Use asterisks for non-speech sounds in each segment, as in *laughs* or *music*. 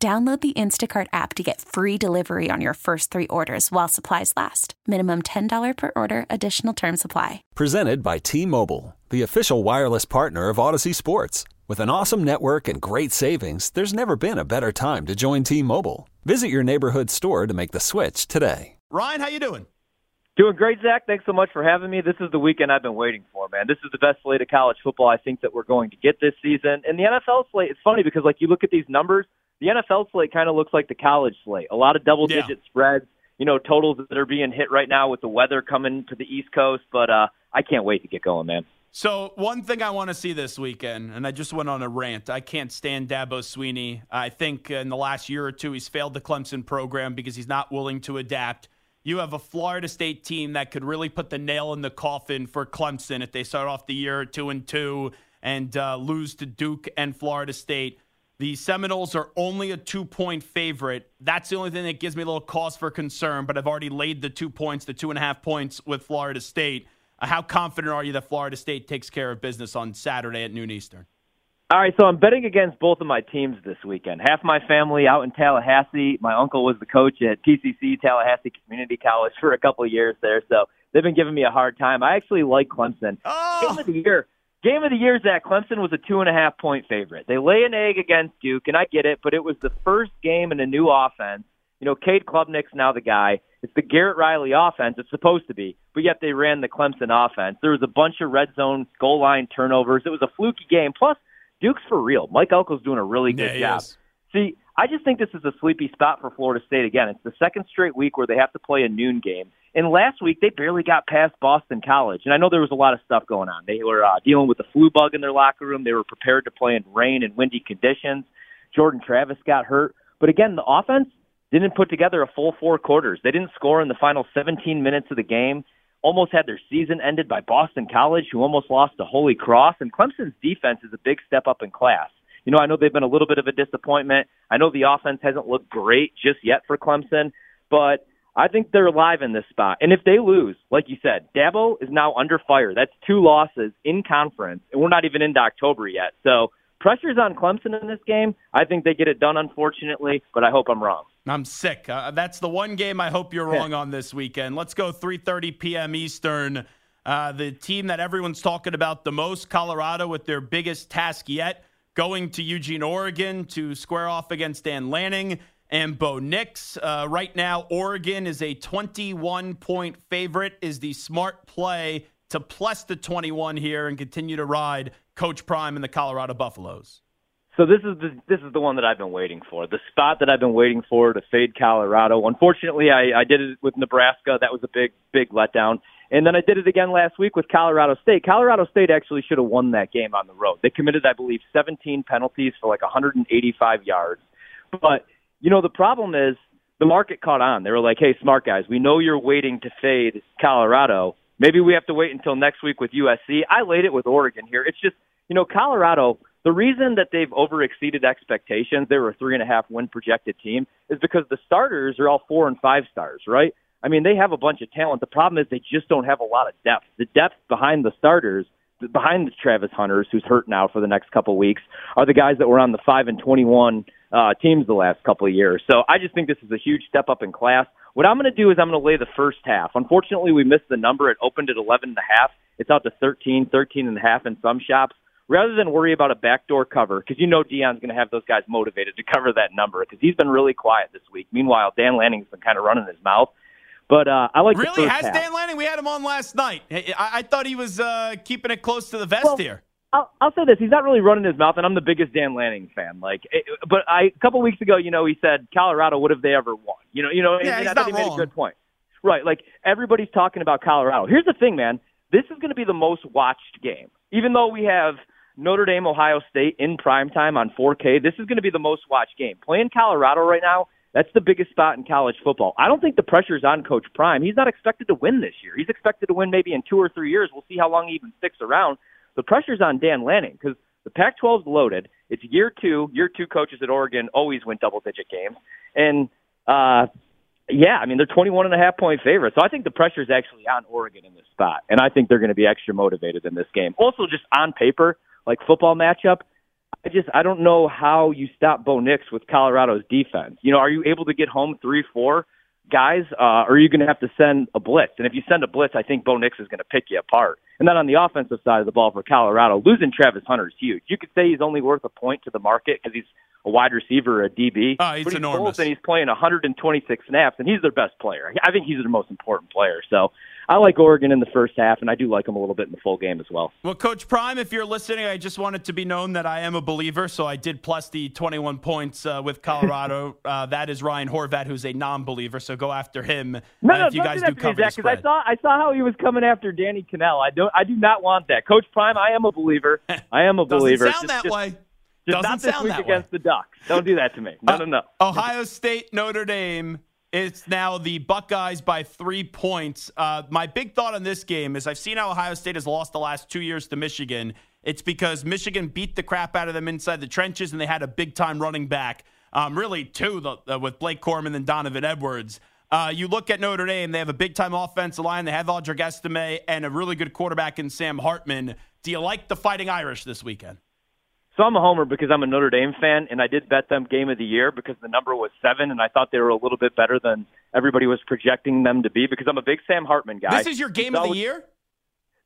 Download the Instacart app to get free delivery on your first three orders while supplies last. Minimum $10 per order, additional term supply. Presented by T Mobile, the official wireless partner of Audacy Sports. With an awesome network and great savings, there's never been a better time to join T Mobile. Visit your neighborhood store to make the switch today. Ryan, how you doing? Doing great, Zach. Thanks so much for having me. This is the weekend I've been waiting for, man. This is the best slate of college football I think that we're going to get this season. And the NFL slate, it's funny because, like, you look at these numbers – the NFL slate kind of looks like the college slate. A lot of double digit yeah. spreads, you know, totals that are being hit right now with the weather coming to the East Coast. But uh, I can't wait to get going, man. So one thing I want to see this weekend, and I just went on a rant. I can't stand Dabo Swinney. I think in the last year or two he's failed the Clemson program because he's not willing to adapt. You have a Florida State team that could really put the nail in the coffin for Clemson if they start off the year two and two and uh, lose to Duke and Florida State. The Seminoles are only a two point favorite. That's the only thing that gives me a little cause for concern, but I've already laid the two points, the two and a half points with Florida State. Uh, how confident are you that Florida State takes care of business on Saturday at noon Eastern? All right, so I'm betting against both of my teams this weekend. Half my family out in Tallahassee. My uncle was the coach at TCC, Tallahassee Community College, *laughs* for a couple of years there, so they've been giving me a hard time. I actually like Clemson. Oh. Game of the year. Game of the year, Zach Clemson was a two and a half point favorite. They lay an egg against Duke, and I get it, but it was the first game in a new offense. You know, Cade Klubnik's now the guy. It's the Garrett Riley offense. It's supposed to be, but yet they ran the Clemson offense. There was a bunch of red zone goal line turnovers. It was a fluky game. Plus, Duke's for real. Mike Elko's doing a really good yeah, job. Is. See, I just think this is a sleepy spot for Florida State. Again, it's the second straight week where they have to play a noon game. And last week they barely got past Boston College, and I know there was a lot of stuff going on. They were uh, dealing with the flu bug in their locker room. They were prepared to play in rain and windy conditions. Jordan Travis got hurt, but again, the offense didn't put together a full four quarters. They didn't score in the final 17 minutes of the game. Almost had their season ended by Boston College, who almost lost to Holy Cross. And Clemson's defense is a big step up in class. You know, I know they've been a little bit of a disappointment. I know the offense hasn't looked great just yet for Clemson, but I think they're alive in this spot. And if they lose, like you said, Dabo is now under fire. That's two losses in conference, and we're not even into October yet. So pressure's on Clemson in this game. I think they get it done, unfortunately, but I hope I'm wrong. I'm sick. Uh, that's the one game I hope you're wrong on this weekend. Let's go 3:30 p.m. Eastern. Uh, the team that everyone's talking about the most, Colorado, with their biggest task yet going to Eugene, Oregon to square off against Dan Lanning and Bo Nix. Uh, right now, Oregon is a 21 point favorite, is the smart play to plus the 21 here and continue to ride Coach Prime and the Colorado Buffaloes. So this is the this is the one that I've been waiting for. The spot that I've been waiting for to fade Colorado. Unfortunately, I, I did it with Nebraska. That was a big big letdown. And then I did it again last week with Colorado State. Colorado State actually should have won that game on the road. They committed, I believe, 17 penalties for like 185 yards. But, you know, the problem is the market caught on. They were like, hey, smart guys, we know you're waiting to fade Colorado. Maybe we have to wait until next week with USC. I laid it with Oregon here. It's just, you know, Colorado, the reason that they've over exceeded expectations, they were a three and a half win projected team, is because the starters are all four and five stars, right? I mean, they have a bunch of talent. The problem is they just don't have a lot of depth. The depth behind the starters, behind the Travis Hunters, who's hurt now for the next couple weeks, are the guys that were on the five and twenty-one uh, teams the last couple of years. So I just think this is a huge step up in class. What I'm going to do is I'm going to lay the first half. Unfortunately, we missed the number. It opened at 11 and a half. It's out to 13, 13 and a half in some shops. Rather than worry about a backdoor cover, because you know Dion's going to have those guys motivated to *laughs* cover that number, because he's been really quiet this week. Meanwhile, Dan Lanning's been kind of running his mouth. But uh, I like really has half. Dan Lanning. We had him on last night. I, I thought he was uh, keeping it close to the vest well, here. I'll, I'll say this: he's not really running his mouth, and I'm the biggest Dan Lanning fan. Like, it, but I a couple weeks ago, you know, he said Colorado, what have they ever won? You know, you know, yeah, and, he's I think he made a good point. Right, like everybody's talking about Colorado. Here's the thing, man. This is going to be the most watched game, even though we have Notre Dame, Ohio State in prime time on 4K. This is going to be the most watched game. Playing Colorado right now That's the biggest spot in college football. I don't think the pressure's on Coach Prime. He's not expected to win this year. He's expected to win maybe in two or three years. We'll see how long he even sticks around. The pressure's on Dan Lanning because the Pac-12 is loaded. It's year two. Year two coaches at Oregon always win double-digit games, and uh, yeah, I mean they're 21 and a half point favorites. So I think the pressure is actually on Oregon in this spot, and I think they're going to be extra motivated in this game. Also, just on paper, like football matchup, I just I don't know how you stop Bo Nix with Colorado's defense. You know, are you able to get home three, four guys, uh, are you going to have to send a blitz? And if you send a blitz, I think Bo Nix is going to pick you apart. And then on the offensive side of the ball for Colorado, losing Travis Hunter is huge. You could say he's only worth a point to the market because he's a wide receiver, a DB. Oh, he's but he's enormous. and he's playing 126 snaps, and he's their best player. I think he's their most important player. So I like Oregon in the first half, and I do like them a little bit in the full game as well. Well, Coach Prime, if you're listening, I just wanted to be known that I am a believer, so I did plus the 21 points uh, with Colorado. *laughs* uh, that is Ryan Horvat, who's a non-believer, so go after him uh, no, no, if you guys do, cover the. I saw, I saw how he was coming after Danny Kanell. I don't, I do not want that. Coach Prime, I am a believer. *laughs* I am a believer. Doesn't sound just, that way. Just Doesn't not this sound week that against way. the Ducks. Don't do that to me. No, *laughs* Uh, no, no. Ohio State, Notre Dame. It's now the Buckeyes by three points. Uh, my big thought on this game is I've seen how Ohio State has lost the last two years to Michigan. It's because Michigan beat the crap out of them inside the trenches, and they had a big time running back. Um, really, two the, uh, with Blake Corum and Donovan Edwards. Uh, you look at Notre Dame; they have a big time offensive line. They have Audric Estime and a really good quarterback in Sam Hartman. Do you like the Fighting Irish this weekend? So I'm a homer because I'm a Notre Dame fan, and I did bet them game of the year because the number was seven, and I thought they were a little bit better than everybody was projecting them to be. Because I'm a big Sam Hartman guy. This is your game So of the year.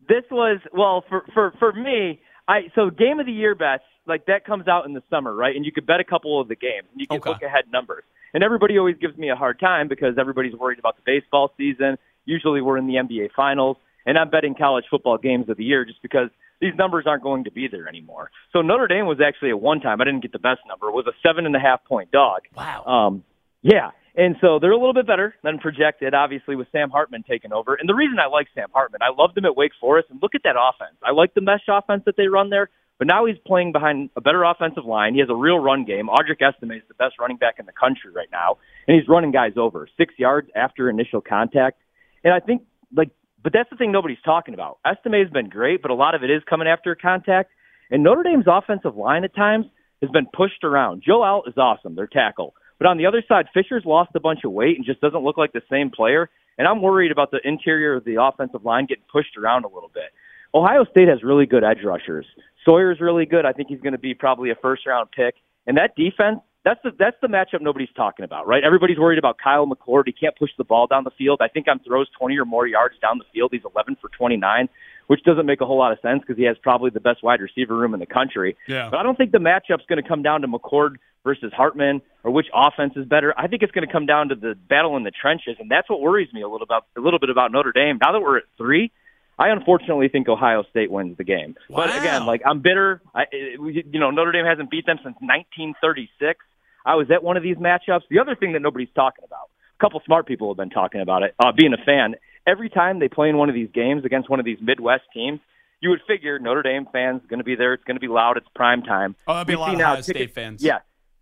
This was well for for for me. I so game of the year bets like that comes out in the summer, right? And you could bet a couple of the games, and you can Okay. look ahead numbers. And everybody always gives me a hard time because everybody's worried about the baseball season. Usually we're in the NBA finals, and I'm betting college football games of the year just because these numbers aren't going to be there anymore. So Notre Dame was actually at one time I didn't get the best number was a seven and a half point dog. Wow. Um, yeah. And so they're a little bit better than projected, obviously, with Sam Hartman taking over. And the reason I like Sam Hartman, I loved him at Wake Forest, and look at that offense. I like the mesh offense that they run there, but now he's playing behind a better offensive line. He has a real run game. Audric Estime is the best running back in the country right now, and he's running guys over six yards after initial contact. And I think, like, but that's the thing nobody's talking about. Estime has been great, but a lot of it is coming after contact. And Notre Dame's offensive line at times has been pushed around. Joe Alt is awesome, their tackle. But on the other side, Fisher's lost a bunch of weight and just doesn't look like the same player. And I'm worried about the interior of the offensive line getting pushed around a little bit. Ohio State has really good edge rushers. Sawyer's really good. I think he's going to be probably a first round pick. And that defense, that's the that's the matchup nobody's talking about, right? Everybody's worried about Kyle McCord. He can't push the ball down the field. I think on throws 20 or more yards down the field, he's 11 for 29, which doesn't make a whole lot of sense because he has probably the best wide receiver room in the country. Yeah. But I don't think the matchup's going to come down to McCord versus Hartman or which offense is better. I think it's going to come down to the battle in the trenches, and that's what worries me a little about a little bit about Notre Dame. Now that we're at three, I unfortunately think Ohio State wins the game. But again, like I'm bitter. I, you know, Notre Dame hasn't beat them since 1936. I was at one of these matchups. The other thing that nobody's talking about, a couple smart people have been talking about it. Uh, being a fan, every time they play in one of these games against one of these Midwest teams, you would figure Notre Dame fans going to be there. It's going to be loud. It's prime time. Oh, that'd be a lot of Ohio State fans. Yeah,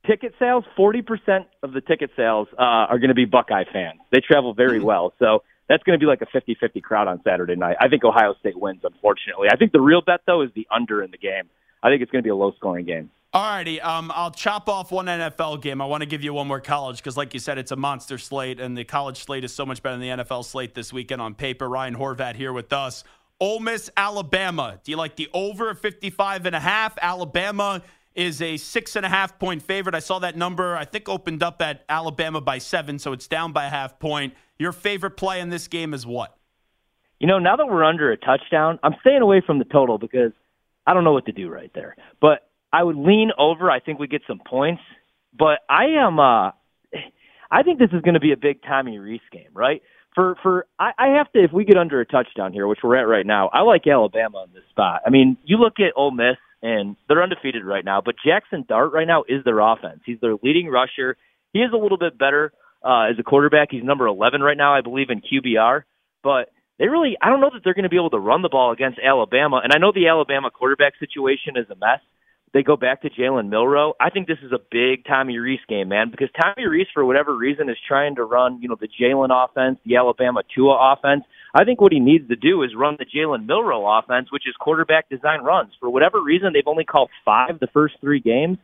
ticket sales. Forty percent of the ticket sales uh, are going to be Buckeye fans. They travel very Hmm. well, so that's going to be like a 50-50 crowd on Saturday night. I think Ohio State wins. Unfortunately, I think the real bet though is the under in the game. I think it's going to be a low-scoring game. All righty. Um, I'll chop off one NFL game. I want to give you one more college because, like you said, it's a monster slate, and the college slate is so much better than the NFL slate this weekend on paper. Ryan Horvat here with us. Ole Miss, Alabama. Do you like the over 55 and a half? Alabama is a six and a half point favorite. I saw that number, I think, opened up at Alabama by seven, so it's down by a half point. Your favorite play in this game is what? You know, now that we're under a touchdown, I'm staying away from the total because I don't know what to do right there. But I would lean over. I think we get some points. But I am uh I think this is going to be a big Tommy Rees game, right? For for I, I have to if we get under a touchdown here, which we're at right now, I like Alabama in this spot. I mean, you look at Ole Miss and they're undefeated right now, but Jackson Dart right now is their offense. He's their leading rusher. He is a little bit better uh, as a quarterback. He's number 11 right now, I believe, in QBR. But they really, I don't know that they're going to be able to run the ball against Alabama. And I know the Alabama quarterback situation is a mess, they go back to Jalen Milroe. I think this is a big Tommy Rees game, man, because Tommy Rees, for whatever reason, is trying to run, you know, the Jalen offense, the Alabama Tua offense. I think what he needs to do is run the Jalen Milroe offense, which is quarterback design runs. For whatever reason, they've only called five the first three games,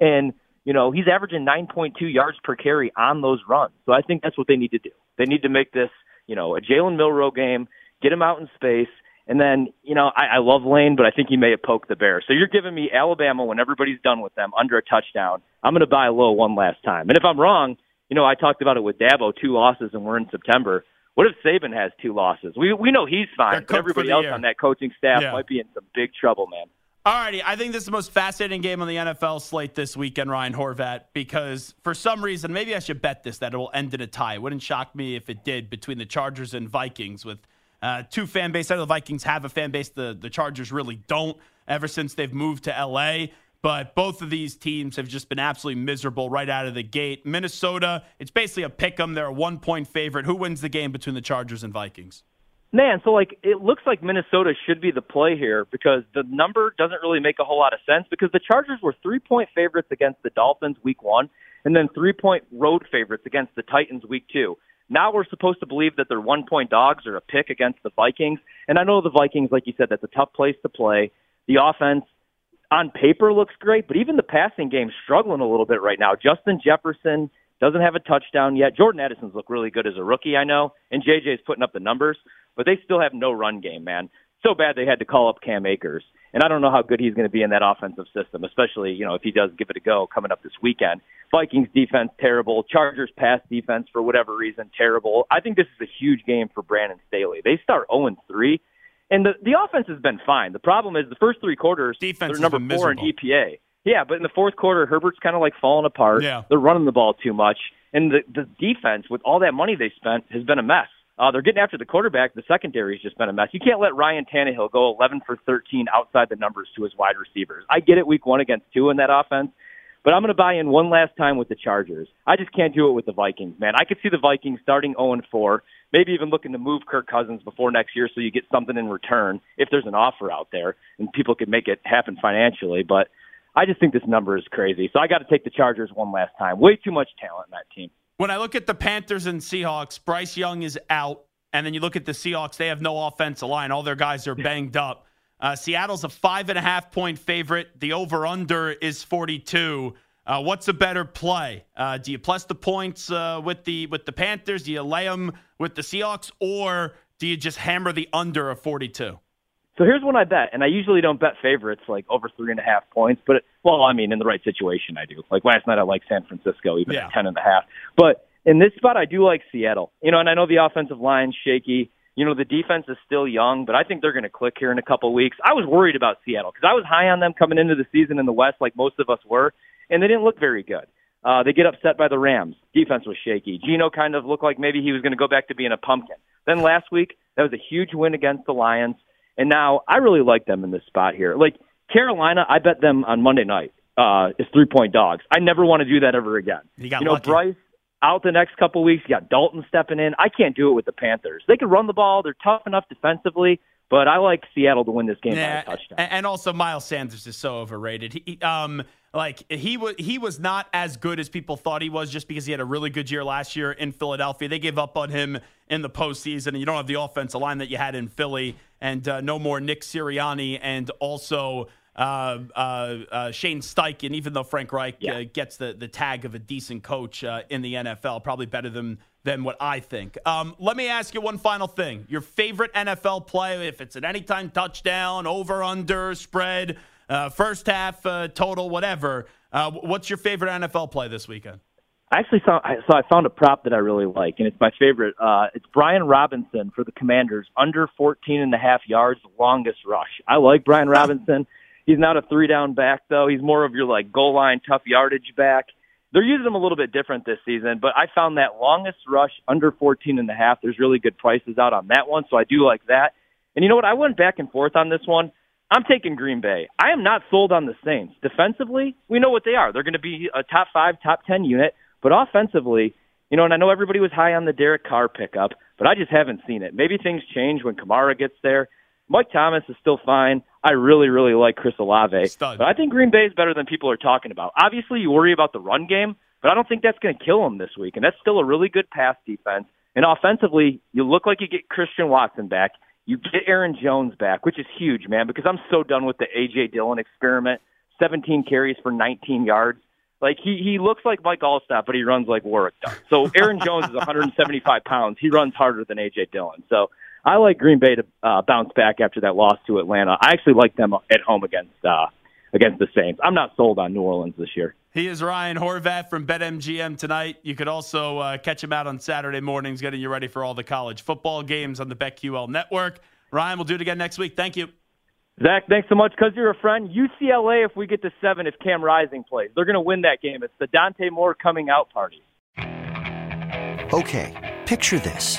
and you know he's averaging 9.2 yards per carry on those runs. So I think that's what they need to do. They need to make this, you know, a Jalen Milroe game, get him out in space and then, you know, I, I love Lane, but I think he may have poked the bear. So you're giving me Alabama when everybody's done with them under a touchdown. I'm going to buy low one last time. And if I'm wrong, you know, I talked about it with Dabo, two losses, and we're in September. What if Saban has two losses? We we know he's fine, but everybody else year. on that coaching staff yeah. might be in some big trouble, man. All righty, I think this is the most fascinating game on the NFL slate this weekend, Ryan Horvat, because for some reason, maybe I should bet this that it will end in a tie. It wouldn't shock me if it did between the Chargers and Vikings with – uh, two fan base. I know the Vikings have a fan base. The the Chargers really don't. Ever since they've moved to LA, but both of these teams have just been absolutely miserable right out of the gate. Minnesota, it's basically a pick 'em. They're a one point favorite. Who wins the game between the Chargers and Vikings? Man, so like it looks like Minnesota should be the play here because the number doesn't really make a whole lot of sense because the Chargers were three point favorites against the Dolphins week one and then three point road favorites against the Titans week two. Now we're supposed to believe that they're one point dogs or a pick against the Vikings. And I know the Vikings, like you said, that's a tough place to play. The offense on paper looks great, but even the passing game's struggling a little bit right now. Justin Jefferson doesn't have a touchdown yet. Jordan Addison's look really good as a rookie, I know, and JJ's putting up the numbers, but they still have no run game, man so bad they had to call up Cam Akers. And I don't know how good he's going to be in that offensive system, especially, you know, if he does give it a go coming up this weekend. Vikings defense, terrible. Chargers pass defense, for whatever reason, terrible. I think this is a huge game for Brandon Staley. They start 0 3, and the, the offense has been fine. The problem is the first three quarters, defense they're number four in EPA. Yeah, but in the fourth quarter, Herbert's kind of like falling apart. Yeah. They're running the ball too much. And the, the defense, with all that money they spent, has been a mess. Uh, they're getting after the quarterback. The secondary has just been a mess. You can't let Ryan Tannehill go 11 for 13 outside the numbers to his wide receivers. I get it week one against two in that offense, but I'm going to buy in one last time with the Chargers. I just can't do it with the Vikings, man. I could see the Vikings starting 0 and 4, maybe even looking to move Kirk Cousins before next year so you get something in return if there's an offer out there and people could make it happen financially. But I just think this number is crazy. So I got to take the Chargers one last time. Way too much talent in that team. When I look at the Panthers and Seahawks, Bryce Young is out. And then you look at the Seahawks, they have no offensive line. All their guys are banged up. Uh, Seattle's a five and a half point favorite. The over under is 42. Uh, what's a better play? Uh, do you plus the points uh, with the with the Panthers? Do you lay them with the Seahawks, or do you just hammer the under of 42? So here's what I bet, and I usually don't bet favorites like over three and a half points, but it, well, I mean, in the right situation, I do. Like last night, I like San Francisco even yeah. at ten and a half. But in this spot, I do like Seattle. You know, and I know the offensive line's shaky. You know, the defense is still young, but I think they're going to click here in a couple weeks. I was worried about Seattle because I was high on them coming into the season in the West, like most of us were, and they didn't look very good. Uh, they get upset by the Rams. Defense was shaky. Geno kind of looked like maybe he was going to go back to being a pumpkin. Then last week, that was a huge win against the Lions. And now I really like them in this spot here. Like Carolina, I bet them on Monday night uh, is three point dogs. I never want to do that ever again. You, got you know, lucky. Bryce out the next couple of weeks. You got Dalton stepping in. I can't do it with the Panthers. They can run the ball. They're tough enough defensively, but I like Seattle to win this game yeah, by a touchdown. And also, Miles Sanders is so overrated. He, um, like he was, he was not as good as people thought he was, just because he had a really good year last year in Philadelphia. They gave up on him in the postseason, and you don't have the offensive line that you had in Philly and uh, no more Nick Sirianni, and also uh, uh, uh, Shane Steichen. Even though Frank Reich yeah. Uh, gets the the tag of a decent coach uh, in the NFL, probably better than than what I think. Um, let me ask you one final thing: your favorite NFL play, if it's an anytime touchdown, over under spread, uh, first half total, whatever. what's your favorite NFL play this weekend? I actually saw I, so I found a prop that I really like, and it's my favorite. Uh, it's Brian Robinson for the Commanders under 14 and a half yards, longest rush. I like Brian *laughs* Robinson. He's not a three down back though. He's more of your like goal line tough yardage back. They're using them a little bit different this season, but I found that longest rush under 14 and a half. There's really good prices out on that one, so I do like that. And you know what? I went back and forth on this one. I'm taking Green Bay. I am not sold on the Saints. Defensively, we know what they are. They're going to be a top five, top 10 unit. But offensively, you know, and I know everybody was high on the Derek Carr pickup, but I just haven't seen it. Maybe things change when Kamara gets there. Mike Thomas is still fine. I really, really like Chris Olave. Stud. But I think Green Bay is better than people are talking about. Obviously, you worry about the run game, but I don't think that's going to kill them this week. And that's still a really good pass defense. And offensively, you look like you get Christian Watson back. You get Aaron Jones back, which is huge, man, because I'm so done with the A.J. Dillon experiment. 17 carries for 19 yards. Like he he looks like Mike Alstott, but he runs like Warrick Dunn. So Aaron Jones is 175 pounds. He runs harder than AJ Dillon. So I like Green Bay to uh, bounce back after that loss to Atlanta. I actually like them at home against uh, against the Saints. I'm not sold on New Orleans this year. He is Ryan Horvat from BetMGM tonight. You could also uh, catch him out on Saturday mornings, getting you ready for all the college football games on the BetQL network. Ryan, we'll do it again next week. Thank you. Zach, thanks so much. Because you're a friend, UCLA, if we get to seven, if Cam Rising plays, they're going to win that game. It's the Dante Moore coming out party. Okay, picture this.